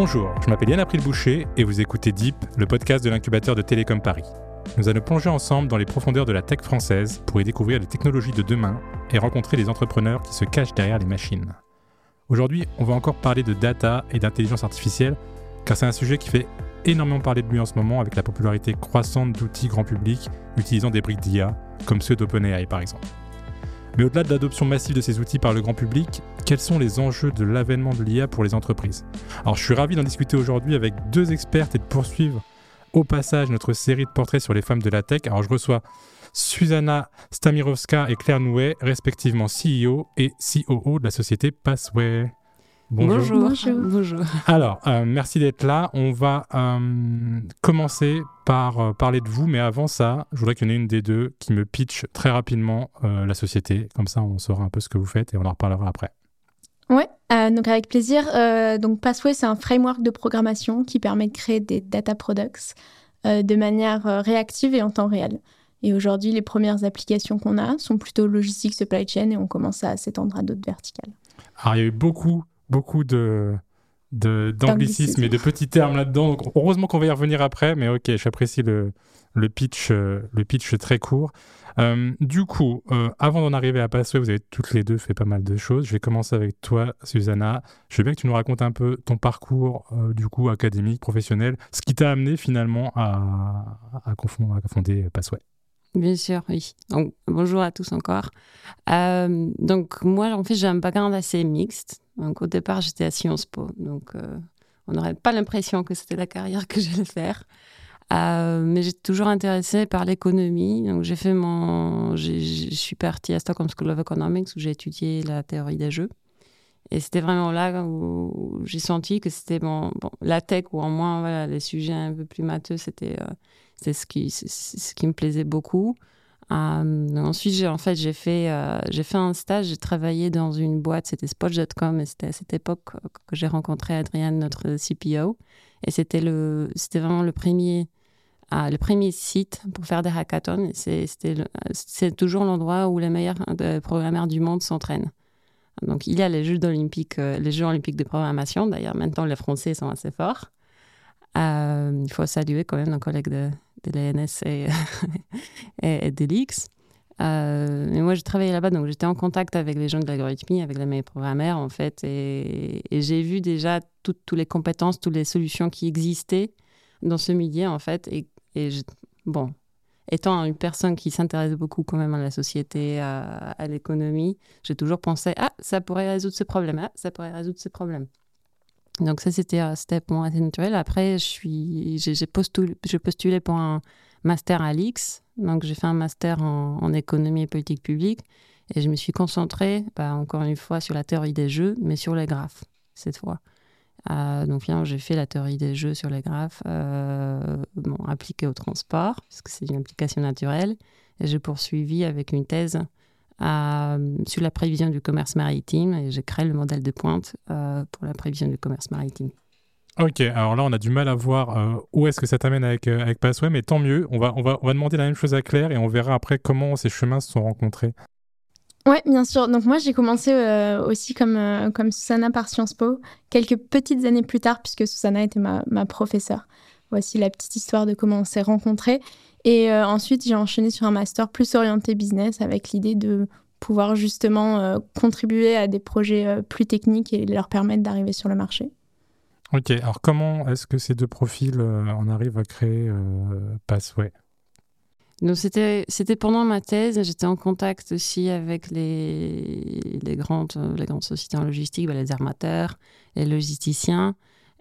Bonjour, je m'appelle Yann April Boucher et vous écoutez Deep, le podcast de l'incubateur de Télécom Paris. Nous allons plonger ensemble dans les profondeurs de la tech française pour y découvrir les technologies de demain et rencontrer les entrepreneurs qui se cachent derrière les machines. Aujourd'hui, on va encore parler de data et d'intelligence artificielle, car c'est un sujet qui fait énormément parler de lui en ce moment avec la popularité croissante d'outils grand public utilisant des briques d'IA, comme ceux d'OpenAI par exemple. Mais au-delà de l'adoption massive de ces outils par le grand public, quels sont les enjeux de l'avènement de l'IA pour les entreprises? Alors je suis ravi d'en discuter aujourd'hui avec deux expertes et de poursuivre au passage notre série de portraits sur les femmes de la tech. Alors je reçois Susanna Stamirovska et Claire Nouet, respectivement CEO et COO de la société Passway. Bonjour. Bonjour. Alors, euh, merci d'être là. On va euh, commencer par euh, parler de vous, mais avant ça, je voudrais qu'il y en ait une des deux qui me pitch très rapidement la société. Comme ça, on saura un peu ce que vous faites et on en reparlera après. Ouais, donc avec plaisir. donc Passway, c'est un framework de programmation qui permet de créer des data products de manière réactive et en temps réel. Et aujourd'hui, les premières applications qu'on a sont plutôt logistique, supply chain, et on commence à s'étendre à d'autres verticales. Alors, il y a eu beaucoup beaucoup de d'anglicisme et de petits termes là-dedans. heureusement qu'on va y revenir après, mais ok, j'apprécie le, le, pitch, euh, le pitch très court. Euh, du coup, euh, avant d'en arriver à Passway, vous avez toutes les deux fait pas mal de choses. Je vais commencer avec toi, Susanna. Je veux bien que tu nous racontes un peu ton parcours, du coup, académique, professionnel, ce qui t'a amené finalement à, à, à fonder Passway. Bien sûr, oui. Donc, bonjour à tous encore. donc, moi, en fait, j'ai un background assez mixte. Donc au départ, j'étais à Sciences Po, donc euh, on n'aurait pas l'impression que c'était la carrière que j'allais faire. Euh, mais j'étais toujours intéressée par l'économie. Donc j'ai fait mon, je suis partie à Stockholm School of Economics où j'ai étudié la théorie des jeux. Et c'était vraiment là où j'ai senti que c'était bon, la tech ou en moins les sujets un peu plus matheux, c'était euh, ce ce qui me plaisait beaucoup. Euh, ensuite, j'ai en fait j'ai fait euh, fait un stage. J'ai travaillé dans une boîte, c'était Spot.com, et c'était à cette époque que j'ai rencontré Adrienne, notre CPO. Et c'était le vraiment le premier euh, le premier site pour faire des hackathons. C'est toujours l'endroit où les meilleurs programmeurs du monde s'entraînent. Donc il y a les Jeux olympiques, les Jeux olympiques de programmation. D'ailleurs, maintenant les Français sont assez forts. il faut saluer quand même nos collègues de, de l'ENS et, et, de l'X. Euh, moi, je travaillais là-bas, donc j'étais en contact avec les gens de l'algorithmie, avec les programmeurs, en fait, et, j'ai vu déjà toutes, les compétences, toutes les solutions qui existaient dans ce milieu, en fait. Et, bon, étant une personne qui s'intéresse beaucoup quand même à la société, à, à l'économie, j'ai toujours pensé, ah, ça pourrait résoudre ce problème, ah, ça pourrait résoudre ce problème. Donc ça, c'était un step moi, assez naturel. Après, j'ai postulé, postulé pour un master à l'IX. Donc j'ai fait un master en, économie et politique publique. Et je me suis concentrée, bah, encore une fois, sur la théorie des jeux, mais sur les graphes, cette fois. Euh, donc j'ai fait la théorie des jeux sur les graphes, euh, appliquée au transport, parce que c'est une application naturelle. Et j'ai poursuivi avec une thèse sur la prévision du commerce maritime et j'ai créé le modèle de pointe euh, pour la prévision du commerce maritime. Ok, alors là on a du mal à voir euh, où est-ce que ça t'amène avec, euh, avec Passway, mais tant mieux, on va, on, va, on va demander la même chose à Claire et on verra après comment ces chemins se sont rencontrés. Oui, bien sûr. Donc moi, j'ai commencé aussi comme, comme Susanna par Sciences Po, quelques petites années plus tard, puisque Susanna était ma, ma professeure. Voici la petite histoire de comment on s'est rencontrés. Et euh, ensuite, j'ai enchaîné sur un master plus orienté business avec l'idée de pouvoir justement euh, contribuer à des projets euh, plus techniques et leur permettre d'arriver sur le marché. Ok, alors comment est-ce que ces deux profils en arrivent à créer Passway? Donc c'était, c'était pendant ma thèse, j'étais en contact aussi avec les, les, grandes, les grandes sociétés en logistique, bah, les armateurs, les logisticiens.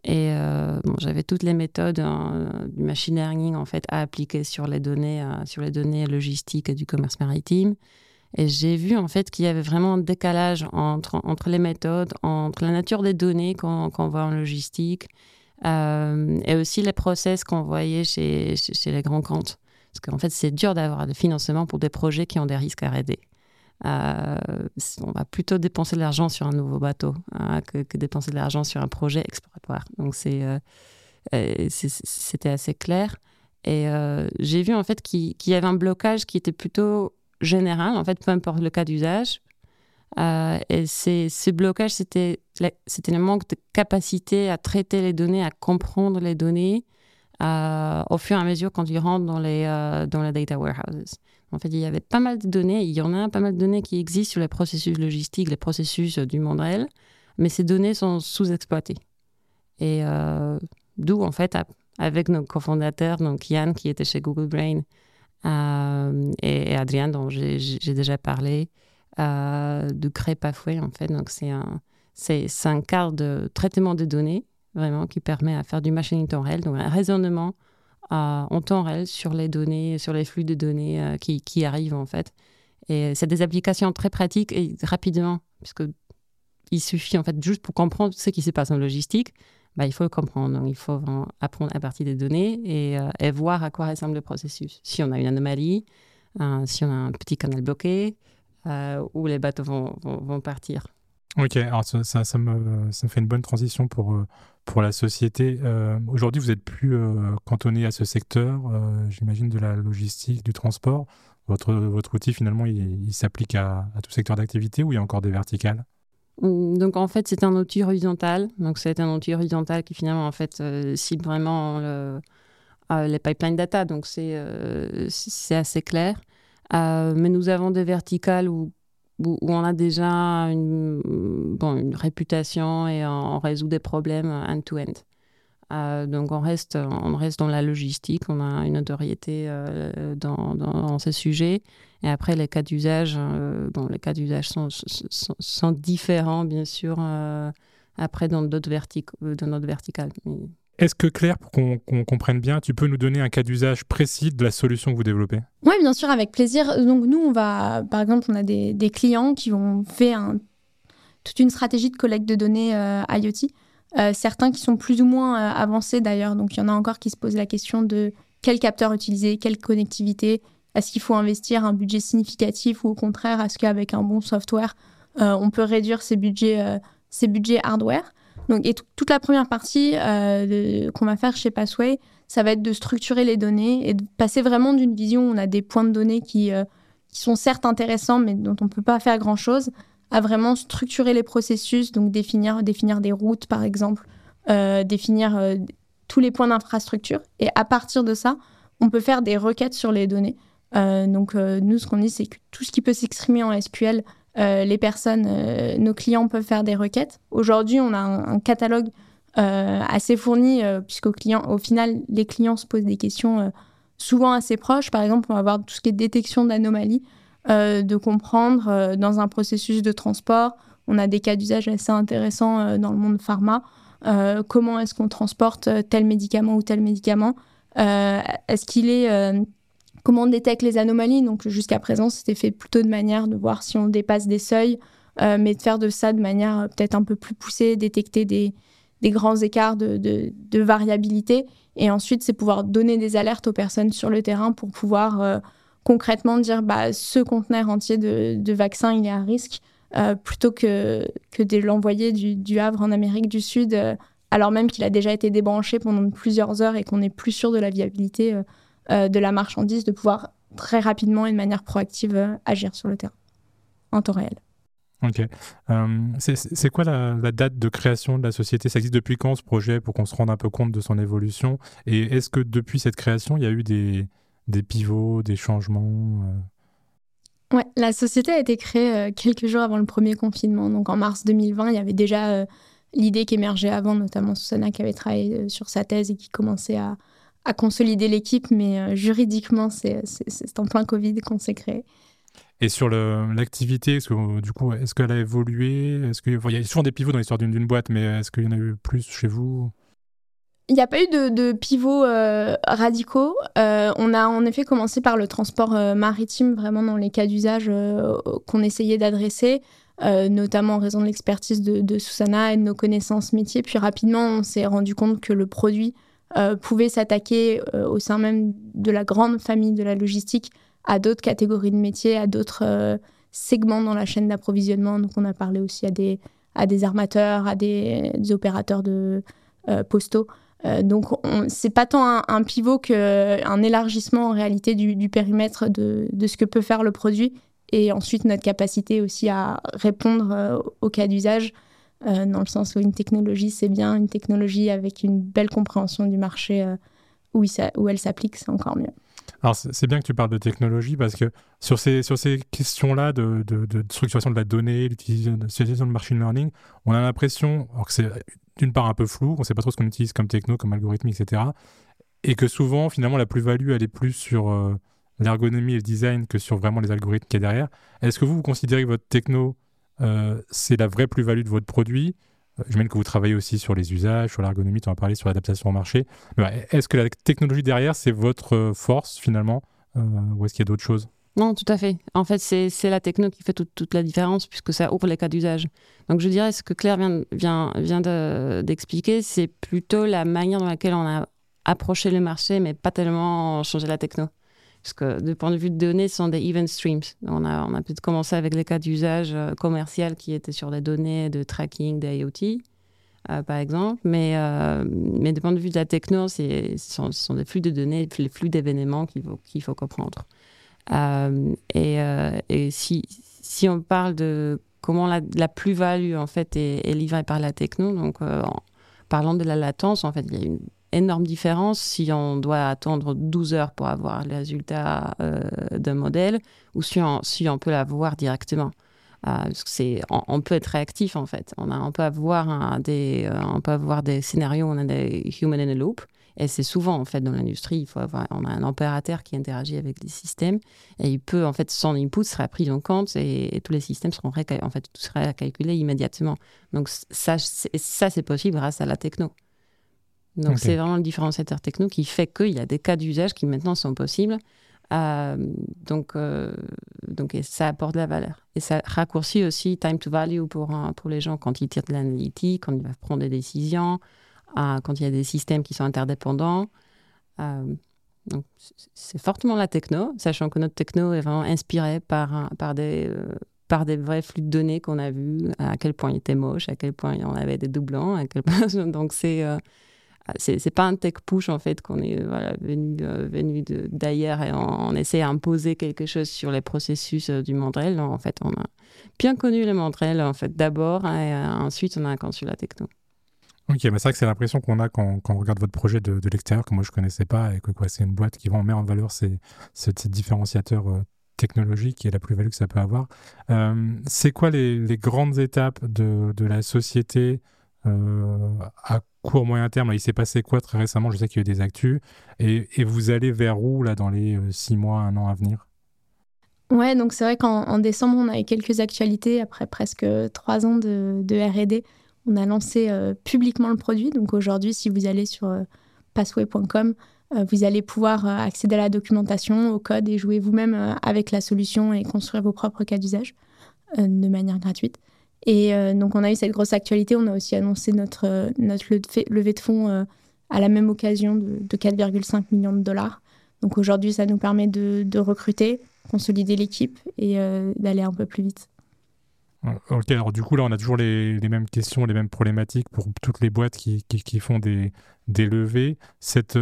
Et euh, j'avais toutes les méthodes hein, du machine learning en fait à appliquer sur les données, euh, sur les données logistiques et du commerce maritime. Et j'ai vu en fait qu'il y avait vraiment un décalage entre, entre les méthodes, entre la nature des données qu'on voit en logistique euh, et aussi les process qu'on voyait chez, chez, les grands comptes. Parce qu'en fait, c'est dur d'avoir des financements pour des projets qui ont des risques à aider. Euh, on va plutôt dépenser de l'argent sur un nouveau bateau hein, que, dépenser de l'argent sur un projet exploratoire. Donc euh, c'est, c'était assez clair. Et euh, j'ai vu en fait qu'il, y avait un blocage qui était plutôt général, en fait, peu importe le cas d'usage. et ces, ces blocages, c'était le manque de capacité à traiter les données, à comprendre les données au fur et à mesure quand ils rentrent dans les, dans les data warehouses. En fait, il y avait pas mal de données, il y en a pas mal de données qui existent sur les processus logistiques, les processus du monde réel, mais ces données sont sous-exploitées. Et d'où, en fait, avec nos cofondateurs, donc Yann qui était chez Google Brain euh, et, Adrien dont j'ai déjà parlé, euh, de créer en fait. Donc c'est un, c'est, un cadre de traitement des données vraiment qui permet à faire du machine en temps réel, donc un raisonnement euh, en temps réel sur les données, sur les flux de données qui, qui, arrivent en fait. Et c'est des applications très pratiques et rapidement, puisque il suffit en fait juste pour comprendre ce qui se passe en logistique, bah, il faut le comprendre. il faut apprendre à partir des données euh, et, voir à quoi ressemble le processus. Si on a une anomalie, euh, si on a un petit canal bloqué, euh, où les bateaux vont, partir. Ok, alors ça, me, ça, me, fait une bonne transition pour, pour la société. Aujourd'hui, vous n'êtes plus cantonné à ce secteur, j'imagine, de la logistique, du transport. Votre, votre outil, finalement, il, s'applique à, tout secteur d'activité ou il y a encore des verticales? Mm, donc en fait, c'est un outil horizontal. Donc c'est un outil horizontal qui finalement en fait euh, cible vraiment euh, les pipelines data. Donc euh, c'est assez clair. mais nous avons des verticales où, où, on a déjà une, bon, réputation et on, résout des problèmes end-to-end. end to end euh, donc on reste, on reste dans la logistique, on a une notoriété euh, dans, dans, ces sujets. Et après, les cas d'usage, euh, bon, les d'usage sont, sont, différents, bien sûr, après dans d'autres vertic dans notre verticale. Est-ce que Claire, pour qu'on comprenne bien, tu peux nous donner un cas d'usage précis de la solution que vous développez? Oui, bien sûr, avec plaisir. Donc nous, on va, par exemple, on a des, clients qui ont fait un, toute une stratégie de collecte de données IoT. Euh, certains qui sont plus ou moins euh, avancés d'ailleurs. Donc il y en a encore qui se posent la question de quel capteur utiliser, quelle connectivité. Est-ce qu'il faut investir un budget significatif ou au contraire, est-ce qu'avec un bon software, euh, on peut réduire ses budgets, ses budgets hardware? Donc, et toute la première partie qu'on va faire chez Passway, ça va être de structurer les données et de passer vraiment d'une vision où on a des points de données qui, qui sont certes intéressants, mais dont on ne peut pas faire grand-chose, à vraiment structurer les processus, donc définir, définir des routes par exemple, euh, définir euh, tous les points d'infrastructure. Et à partir de ça, on peut faire des requêtes sur les données. Euh, donc nous, ce qu'on dit, c'est que tout ce qui peut s'exprimer en SQL, les personnes, nos clients peuvent faire des requêtes. Aujourd'hui, on a un, catalogue assez fourni, puisqu'au au final, les clients se posent des questions souvent assez proches. Par exemple, on va avoir tout ce qui est détection d'anomalies. Euh, de comprendre euh, dans un processus de transport. On a des cas d'usage assez intéressants euh, dans le monde pharma. comment est-ce qu'on transporte tel médicament ou tel médicament? Est-ce qu'il est comment on détecte les anomalies. Donc jusqu'à présent, c'était fait plutôt de manière de voir si on dépasse des seuils, mais de faire de ça de manière peut-être un peu plus poussée, détecter des, grands écarts de, variabilité. Et ensuite, c'est pouvoir donner des alertes aux personnes sur le terrain pour pouvoir concrètement dire bah, ce conteneur entier de, de vaccin, il est à risque, euh, plutôt que, de l'envoyer du, Havre en Amérique du Sud, euh, alors même qu'il a déjà été débranché pendant plusieurs heures et qu'on n'est plus sûr de la viabilité euh, de la marchandise, de pouvoir très rapidement et de manière proactive agir sur le terrain en temps réel. Ok. c'est quoi la, la, date de création de la société? Ça existe depuis quand ce projet pour qu'on se rende un peu compte de son évolution? Et est-ce que depuis cette création, il y a eu des, des pivots, des changements euh? Ouais, la société a été créée euh, quelques jours avant le premier confinement. Donc en mars 2020, il y avait déjà euh, l'idée qui émergeait avant, notamment Susanna qui avait travaillé sur sa thèse et qui commençait à, à consolider l'équipe. Mais juridiquement, c'est en plein Covid qu'on s'est créé. Et sur l'activité, du coup, est-ce qu'elle a évolué? Est-ce qu'il y a souvent des pivots dans l'histoire d'une boîte, mais est-ce qu'il y en a eu plus chez vous? Il n'y a pas eu de, pivots euh, radicaux. Euh, on a en effet commencé par le transport euh, maritime, vraiment dans les cas d'usage qu'on essayait d'adresser, notamment en raison de l'expertise de, de, Susanna et de nos connaissances métiers. Puis rapidement, on s'est rendu compte que le produit pouvait s'attaquer au sein même de la grande famille de la logistique à d'autres catégories de métiers, à d'autres segments dans la chaîne d'approvisionnement. Donc on a parlé aussi à des, à des armateurs, à des, opérateurs de postaux. Euh, donc, c'est pas tant un, pivot qu'un élargissement en réalité du, périmètre de, ce que peut faire le produit et ensuite notre capacité aussi à répondre aux cas d'usage, dans le sens où une technologie, c'est bien, une technologie avec une belle compréhension du marché où, où elle s'applique, c'est encore mieux. Alors, c'est bien que tu parles de technologie parce que sur ces, sur ces questions-là de, de, structuration de la donnée, l'utilisation de machine learning, on a l'impression, que c'est d'une part un peu flou, on ne sait pas trop ce qu'on utilise comme techno, comme algorithme, etc. Et que souvent, finalement, la plus-value, elle est plus sur euh, l'ergonomie et le design que sur vraiment les algorithmes qu'il y derrière. Est-ce que vous, vous considérez que votre techno, euh, c'est la vraie plus-value de votre produit je mène que vous travaillez aussi sur les usages, sur l'ergonomie, en as parlé sur l'adaptation au marché. Est-ce que la technologie derrière, c'est votre euh, force finalement euh, Ou est-ce qu'il y a d'autres choses? Non, tout à fait. En fait, c'est la techno qui fait toute, la différence puisque ça ouvre les cas d'usage. Donc, je dirais ce que Claire vient d'expliquer, c'est plutôt la manière dans laquelle on a approché le marché, mais pas tellement changer la techno. Parce que du point de vue de données, ce sont des event streams. On a, peut-être commencé avec les cas d'usage euh, commercial qui étaient sur des données de tracking des IoT, euh, par exemple. Mais, euh, mais du point de vue de la techno, ce sont, des flux de données, les flux d'événements qu'il faut, qu'il faut comprendre. et, et si, on parle de comment la, plus-value en fait est, est, livrée par la techno, donc en parlant de la latence, en fait, il y a une énorme différence si on doit attendre 12 heures pour avoir les résultats euh, d'un modèle ou si on, si on peut l'avoir directement. Euh, c'est, on, peut être réactif en fait. On, a, on, peut avoir des, euh, on peut avoir des scénarios on a des human in a loop. Et c'est souvent en fait dans l'industrie, il faut avoir, on a un opérateur qui interagit avec des systèmes et il peut en fait son input sera pris en compte et, tous les systèmes seront en fait immédiatement. Donc ça, ça c'est possible grâce à la techno. Donc c'est vraiment le différenciateur techno qui fait qu'il y a des cas d'usage qui maintenant sont possibles. Euh, donc, euh, donc ça apporte de la valeur. Et ça raccourcit aussi time to value pour, pour les gens quand ils tirent de l'analytique, quand ils doivent prendre des décisions, euh, quand il y a des systèmes qui sont interdépendants. donc c'est fortement la techno, sachant que notre techno est vraiment inspirée par, par, des, par des vrais flux de données qu'on a vus, à quel point il était moche, à quel point on avait des doublons, à quel point... donc c'est c'est pas un tech push en fait qu'on est venu, euh, venu d'ailleurs et on, essaie d'imposer quelque chose sur les processus euh, du Montréal. En fait, on a bien connu le Montréal en fait d'abord et euh, ensuite on a conçu la techno. Ok, mais c'est vrai que c'est l'impression qu'on a quand, quand, on regarde votre projet de, de l'extérieur que moi je connaissais pas et que c'est une boîte qui vraiment met en valeur ces, ces, différenciateurs technologiques et la plus-value que ça peut avoir. c'est quoi les, grandes étapes de, de la société à court, moyen terme, il s'est passé quoi très récemment? Je sais qu'il y a eu des actus. Et, vous allez vers où là dans les euh, six mois, un an à venir? Ouais, donc c'est vrai qu'en décembre, on a eu quelques actualités après presque trois ans de, RD. On a lancé euh, publiquement le produit. Donc aujourd'hui, si vous allez sur euh, passway.com, vous allez pouvoir accéder à la documentation, au code et jouer vous-même avec la solution et construire vos propres cas d'usage de manière gratuite. Et euh, donc, on a eu cette grosse actualité. On a aussi annoncé notre, euh, notre levée de fonds euh, à la même occasion de, 4,5 millions de dollars. Donc, aujourd'hui, ça nous permet de, recruter, consolider l'équipe et d'aller un peu plus vite. Ok, alors du coup, là, on a toujours les, mêmes questions, les mêmes problématiques pour toutes les boîtes qui, qui, qui font des, des levées. Cette,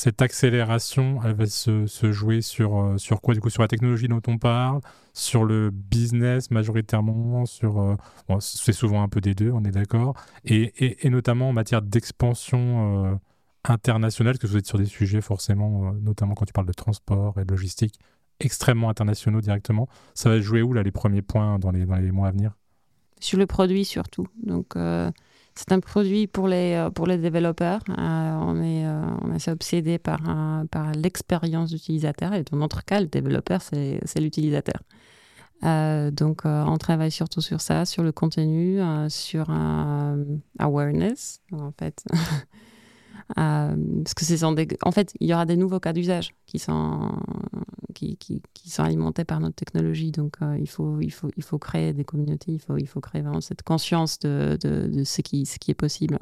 cette accélération, elle va se, jouer sur, euh, sur quoi Du coup, sur la technologie dont on parle, sur le business majoritairement, sur. Euh, c'est souvent un peu des deux, on est d'accord. Et, et, notamment en matière d'expansion euh, internationale, que vous êtes sur des sujets forcément, notamment quand tu parles de transport et de logistique, extrêmement internationaux directement. Ça va jouer où, là, les premiers points dans les, dans les mois à venir? Sur le produit surtout. Donc. C'est un produit pour les, euh, pour les développeurs. Euh, on, est, euh, on est assez obsédé par, par l'expérience d'utilisateur. Et dans notre cas, le développeur, c'est l'utilisateur. donc, on travaille surtout sur ça, sur le contenu, sur awareness, en fait. Euh, parce que c'est en fait, il y aura des nouveaux cas d'usage qui sont, qui, sont alimentés par notre technologie. Donc, euh, il, faut, il, faut, il faut créer des communautés, il faut, il faut créer vraiment cette conscience de, de, de ce, qui, ce qui est possible.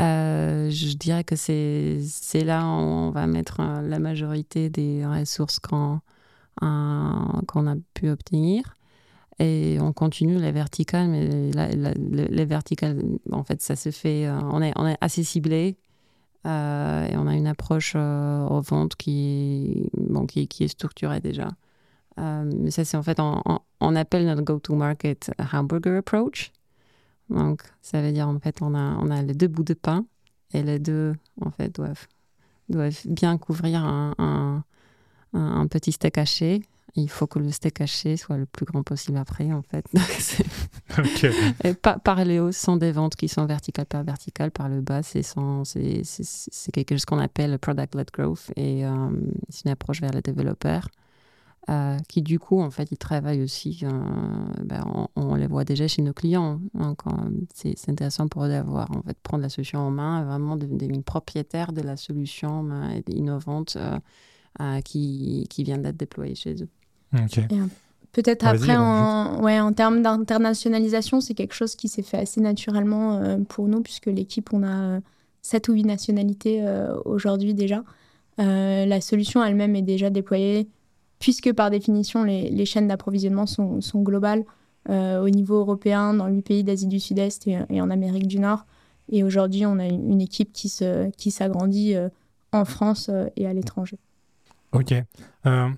Euh, je dirais que c'est là où on va mettre la majorité des ressources qu'on qu'on a pu obtenir. Et on continue les verticales, mais les verticales, en fait, ça se fait, on est, on est assez ciblé euh, et on a une approche euh, aux ventes qui, bon, qui, qui, est structurée déjà. mais ça, c'est en fait, on, appelle notre go-to-market hamburger approach. Donc, ça veut dire, en fait, on a, on a les deux bouts de pain et les deux, en fait, doivent, doivent bien couvrir un, un petit steak haché il faut que le steak haché soit le plus grand possible après, en fait. okay. Et par, par les hausses, sont des ventes qui sont verticales par verticales, par le bas, c'est quelque chose qu'on appelle product-led growth et euh, c'est une approche vers les développeurs. Euh, qui du coup, en fait, ils travaillent aussi, euh, ben, on, les voit déjà chez nos clients. Donc, c'est intéressant pour eux d'avoir, en fait, prendre la solution en main, vraiment devenir propriétaire de la solution innovante qui, qui vient d'être déployée chez eux. Peut-être après, en, ouais, en termes d'internationalisation, c'est quelque chose qui s'est fait assez naturellement euh, pour nous, puisque l'équipe, on a 7 euh, ou 8 nationalités euh, aujourd'hui déjà. la solution elle-même est déjà déployée, puisque par définition, les, les chaînes d'approvisionnement sont, sont, globales au niveau européen, dans 8 pays d'Asie du Sud-Est et, et, en Amérique du Nord. Et aujourd'hui, on a une équipe qui s'agrandit qui en France et à l'étranger. Ok. Euh,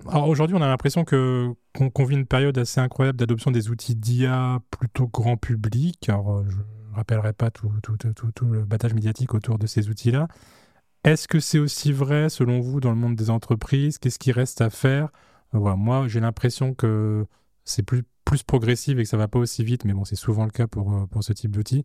alors aujourd'hui, on a l'impression que qu'on vit une période assez incroyable d'adoption des outils d'IA plutôt grand public. Alors, euh, je ne rappellerai pas tout, tout, tout, tout, le battage médiatique autour de ces outils-là. Est-ce que c'est aussi vrai, selon vous, dans le monde des entreprises? Qu'est-ce qui reste à faire? Euh, voilà, Moi, j'ai l'impression que c'est plus, plus progressif et que ça va pas aussi vite, mais bon, c'est souvent le cas pour, pour ce type d'outils.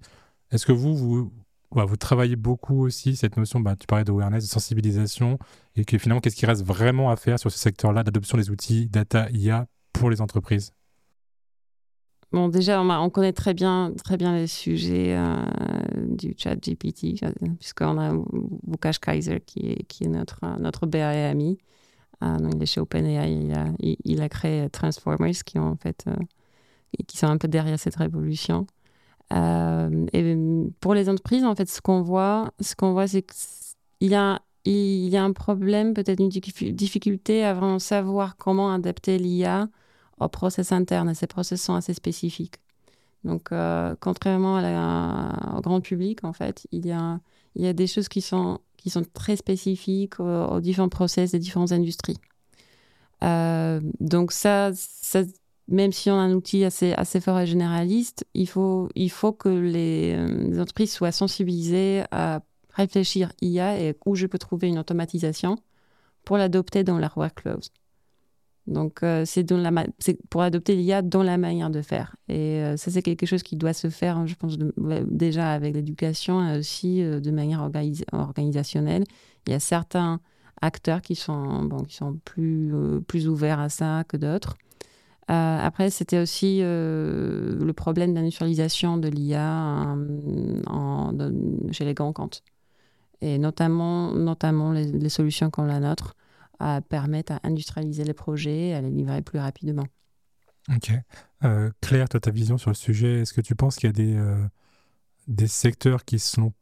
Est-ce que vous, vous, vous travaillez beaucoup aussi cette notion, bah, tu parlais de awareness, de sensibilisation, et que finalement, qu'est-ce qui reste vraiment à faire sur ce secteur-là d'adoption des outils data IA pour les entreprises? Bon, déjà, on, connaît très bien, très bien les sujets euh, du chat GPT, puisqu'on a Wukash Kaiser qui est, notre, notre BA et ami. Euh, il est chez OpenAI, il a, créé Transformers qui, en fait, euh, qui sont un peu derrière cette révolution. Euh, et pour les entreprises, en fait, ce qu'on voit, ce qu'on voit, c'est qu'il y a il y a un problème, peut-être une difficulté à vraiment savoir comment adapter l'IA au process interne. Ces process sont assez spécifiques. Donc, euh, contrairement à au grand public, en fait, il y a, il y a des choses qui sont, qui sont très spécifiques aux, différents process des différentes industries. Euh, donc, ça, ça même si on a un outil assez, assez fort et généraliste, il faut, il faut que les, euh, entreprises soient sensibilisées à réfléchir IA et où je peux trouver une automatisation pour l'adopter dans leur workflows. Donc, euh, c'est pour adopter l'IA dans la manière de faire. Et euh, ça, c'est quelque chose qui doit se faire, je pense, déjà avec l'éducation et aussi de manière organisationnelle. Il y a certains acteurs qui sont, bon, qui sont plus, plus ouverts à ça que d'autres. Euh, après, c'était aussi euh, le problème d'industrialisation de l'IA chez les grands comptes. Et notamment, notamment les, solutions comme la nôtre permettent à industrialiser les projets et à les livrer plus rapidement. Ok. Euh, Claire, toi, ta vision sur le sujet, est-ce que tu penses qu'il y a des, des secteurs qui sont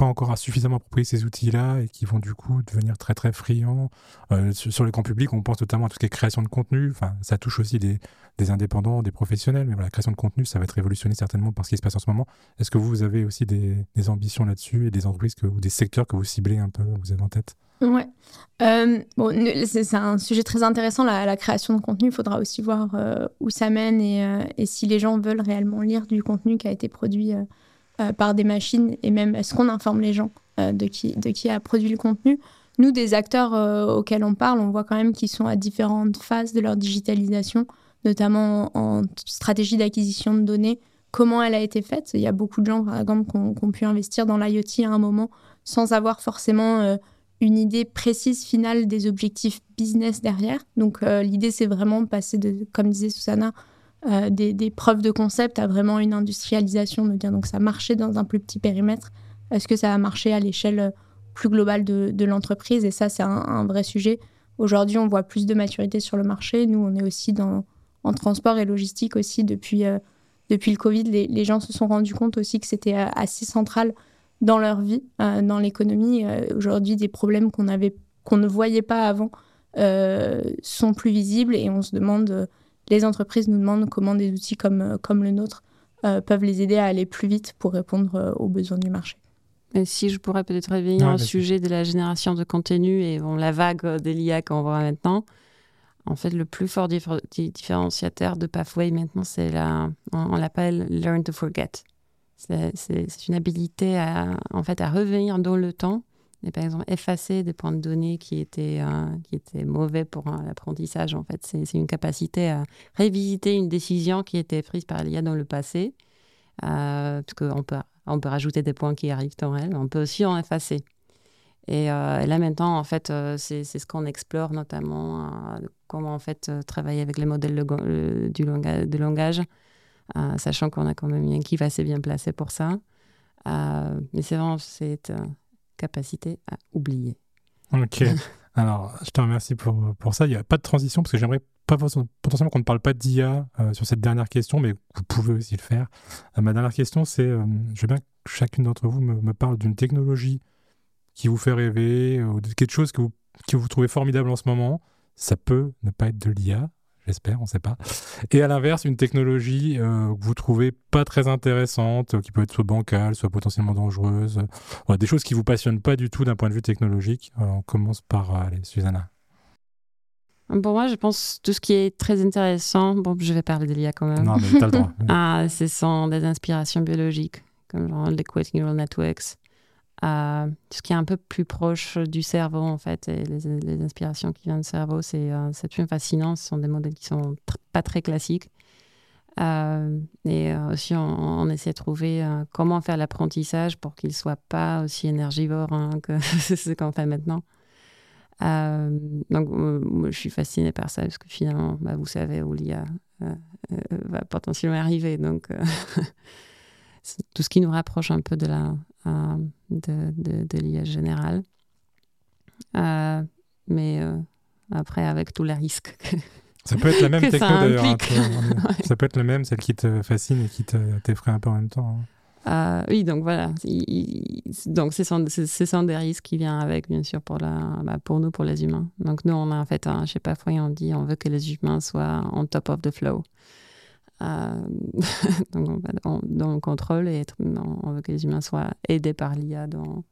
pas encore suffisamment approprié ces outils-là et qui vont du coup devenir très très friands. Euh, sur, le grand public, on pense notamment à tout ce qui est création de contenu. Enfin, ça touche aussi des, indépendants, des professionnels, mais la création de contenu, ça va être révolutionné certainement par ce qui se passe en ce moment. Est-ce que vous, avez aussi des, ambitions là-dessus et des entreprises que, ou des secteurs que vous ciblez un peu, vous avez en tête? Ouais. Euh, bon, c'est un sujet très intéressant, la, création de contenu. Il faudra aussi voir euh, où ça mène et, si les gens veulent réellement lire du contenu qui a été produit par des machines et même est-ce qu'on informe les gens euh, de, qui, de qui a produit le contenu Nous, des acteurs euh, auxquels on parle, on voit quand même qu'ils sont à différentes phases de leur digitalisation, notamment en, stratégie d'acquisition de données, comment elle a été faite. Il y a beaucoup de gens, par exemple, qui ont, pu investir dans l'IoT à un moment sans avoir forcément une idée précise finale des objectifs business derrière. Donc l'idée, c'est vraiment de passer de, comme disait Susanna, euh, des, preuves de concept à vraiment une industrialisation, de dire donc ça marchait dans un plus petit périmètre, est-ce que ça a marché à l'échelle plus globale de, l'entreprise? Et ça, c'est un, vrai sujet. Aujourd'hui, on voit plus de maturité sur le marché. Nous, on est aussi dans, en transport et logistique aussi depuis, euh, depuis le Covid. Les, gens se sont rendus compte aussi que c'était euh, assez central dans leur vie, dans l'économie. Aujourd'hui, des problèmes qu'on avait qu'on ne voyait pas avant sont plus visibles et on se demande les entreprises nous demandent comment des outils comme, euh, comme le nôtre euh, peuvent les aider à aller plus vite pour répondre euh, aux besoins du marché. Et si je pourrais peut-être revenir au sujet de la génération de contenu et bon, la vague de l'IA qu'on voit maintenant, En fait, le plus fort différenciateur de Pathway maintenant, c'est la, on, l'appelle learn to forget. C'est une habilité à, en fait, à revenir dans le temps et par exemple effacer des points de données qui étaient, euh, qui étaient mauvais pour l'apprentissage. En fait, c'est une capacité à révisiter une décision qui était prise par l'IA dans le passé, euh, parce qu'on peut, on peut rajouter des points qui arrivent en réel, on peut aussi en effacer. Et, euh, là maintenant, en fait, c'est ce qu'on explore notamment, comment en fait travailler avec les modèles de, du langage sachant qu'on a quand même une équipe assez bien placée pour ça. mais c'est vraiment, c'est capacité à oublier. Ok. Alors, je te remercie pour, pour ça. Il n'y a pas de transition parce que j'aimerais pas potentiellement qu'on ne parle pas d'IA euh, sur cette dernière question, mais vous pouvez aussi le faire. Euh, ma dernière question, c'est euh, je veux bien que chacune d'entre vous me, me parle d'une technologie qui vous fait rêver ou de quelque chose que vous, que vous trouvez formidable en ce moment. Ça peut ne pas être de l'IA, j'espère, on ne sait pas. Et à l'inverse, une technologie euh, que vous trouvez pas très intéressante, euh, qui peut être soit bancale, soit potentiellement dangereuse, euh, des choses qui vous passionnent pas du tout d'un point de vue technologique. on commence par, allez, Susanna. Pour moi, je pense tout ce qui est très intéressant. Bon, je vais parler de l'IA quand même. Non, mais tu as le droit. ah, ce sont des inspirations biologiques, comme genre Liquid Neural Networks, tout ce qui est un peu plus proche du cerveau, en fait, et les, inspirations qui viennent du cerveau, c'est euh, fascinant. Ce sont des modèles qui sont pas très classiques. Euh, et euh, aussi, on, essaie de trouver euh, comment faire l'apprentissage pour qu'il soit pas aussi énergivore hein, que ce qu'on fait maintenant. donc, je suis fascinée par ça parce que finalement, bah, vous savez où l'IA va potentiellement arriver. Donc, tout ce qui nous rapproche un peu de la, euh, de, de, de l'IA générale. Euh, mais euh, après, avec tous les risques. ça peut être la même techno d'ailleurs. Hein, ça peut être la même, celle qui te fascine et qui t'effraie un peu en même temps. Hein. oui, donc voilà. donc, ce sont, ce sont, des risques qui viennent avec, bien sûr, pour, la, bah, pour nous, pour les humains. Donc, nous, on a en fait, un, je sais pas, on dit, on veut que les humains soient on top of the flow. Euh, dans le contrôle et on veut que les humains soient aidés par l'IA dans,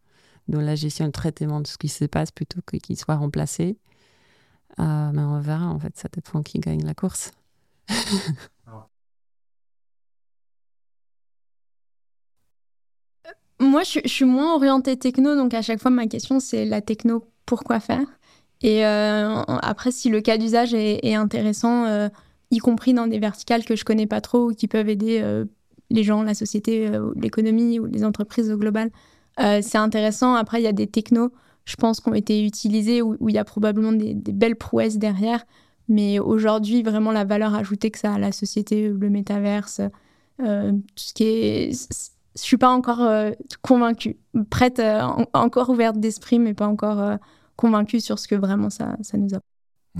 dans la gestion et le traitement de ce qui se passe plutôt que qu'ils soient remplacés. Euh, mais on verra, en fait, ça dépend qui gagne la course. Moi, je, suis moins orientée techno, donc à chaque fois, ma question, c'est la techno, pourquoi faire? Et euh, après, si le cas d'usage est, intéressant, y compris dans des verticales que je connais pas trop qui peuvent aider euh, les gens, la société, euh, l'économie ou les entreprises au global. Euh, c'est intéressant. Après, il y a des technos, je pense, qui ont été utilisés où, il y a probablement des, belles prouesses derrière. Mais aujourd'hui, vraiment, la valeur ajoutée que ça a à la société, le métaverse, tout ce qui est. Je suis pas encore convaincue, prête, encore ouverte d'esprit, mais pas encore convaincue sur ce que vraiment ça, ça nous a.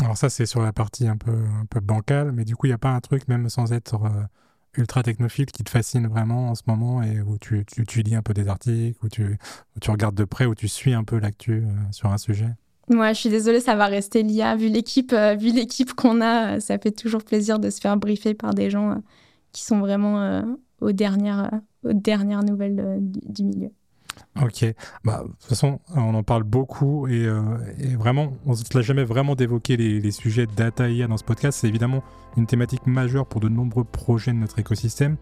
Alors ça, c'est sur la partie un peu, un peu bancale, mais du coup, il n'y a pas un truc, même sans être euh, ultra technophile, qui te fascine vraiment en ce moment et où tu, tu, lis un peu des articles, où tu, tu regardes de près, où tu suis un peu l'actu euh, sur un sujet? Moi, je suis désolée, ça va rester l'IA. Vu l'équipe, euh, vu l'équipe qu'on a, ça fait toujours plaisir de se faire briefer par des gens qui sont vraiment aux, dernières, aux dernières nouvelles du milieu. Ok, bah, de toute façon, on en parle beaucoup et, euh, vraiment, on ne l'a jamais vraiment d'évoquer les, les, sujets data IA dans ce podcast. C'est évidemment une thématique majeure pour de nombreux projets de notre écosystème.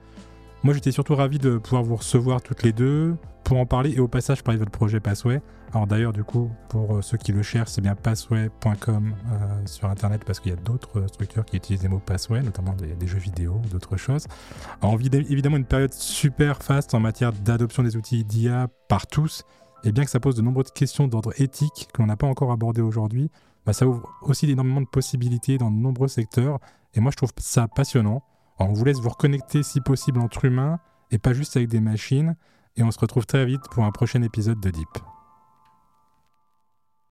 Moi, j'étais surtout ravi de pouvoir vous recevoir toutes les deux pour en parler et au passage parler de votre projet Passway. Alors d'ailleurs, du coup, pour euh, ceux qui le cherchent, c'est bien passway.com euh, sur Internet parce qu'il y a d'autres structures qui utilisent les mots Passway, notamment des, jeux vidéo, d'autres choses. Alors, évidemment une période super faste en matière d'adoption des outils d'IA par tous. Et bien que ça pose de nombreuses questions d'ordre éthique que l'on n'a pas encore abordées aujourd'hui, bah, ça ouvre aussi énormément de possibilités dans de nombreux secteurs. Et moi, je trouve ça passionnant on vous laisse vous reconnecter si possible entre humains et pas juste avec des machines. Et on se retrouve très vite pour un prochain épisode de Deep.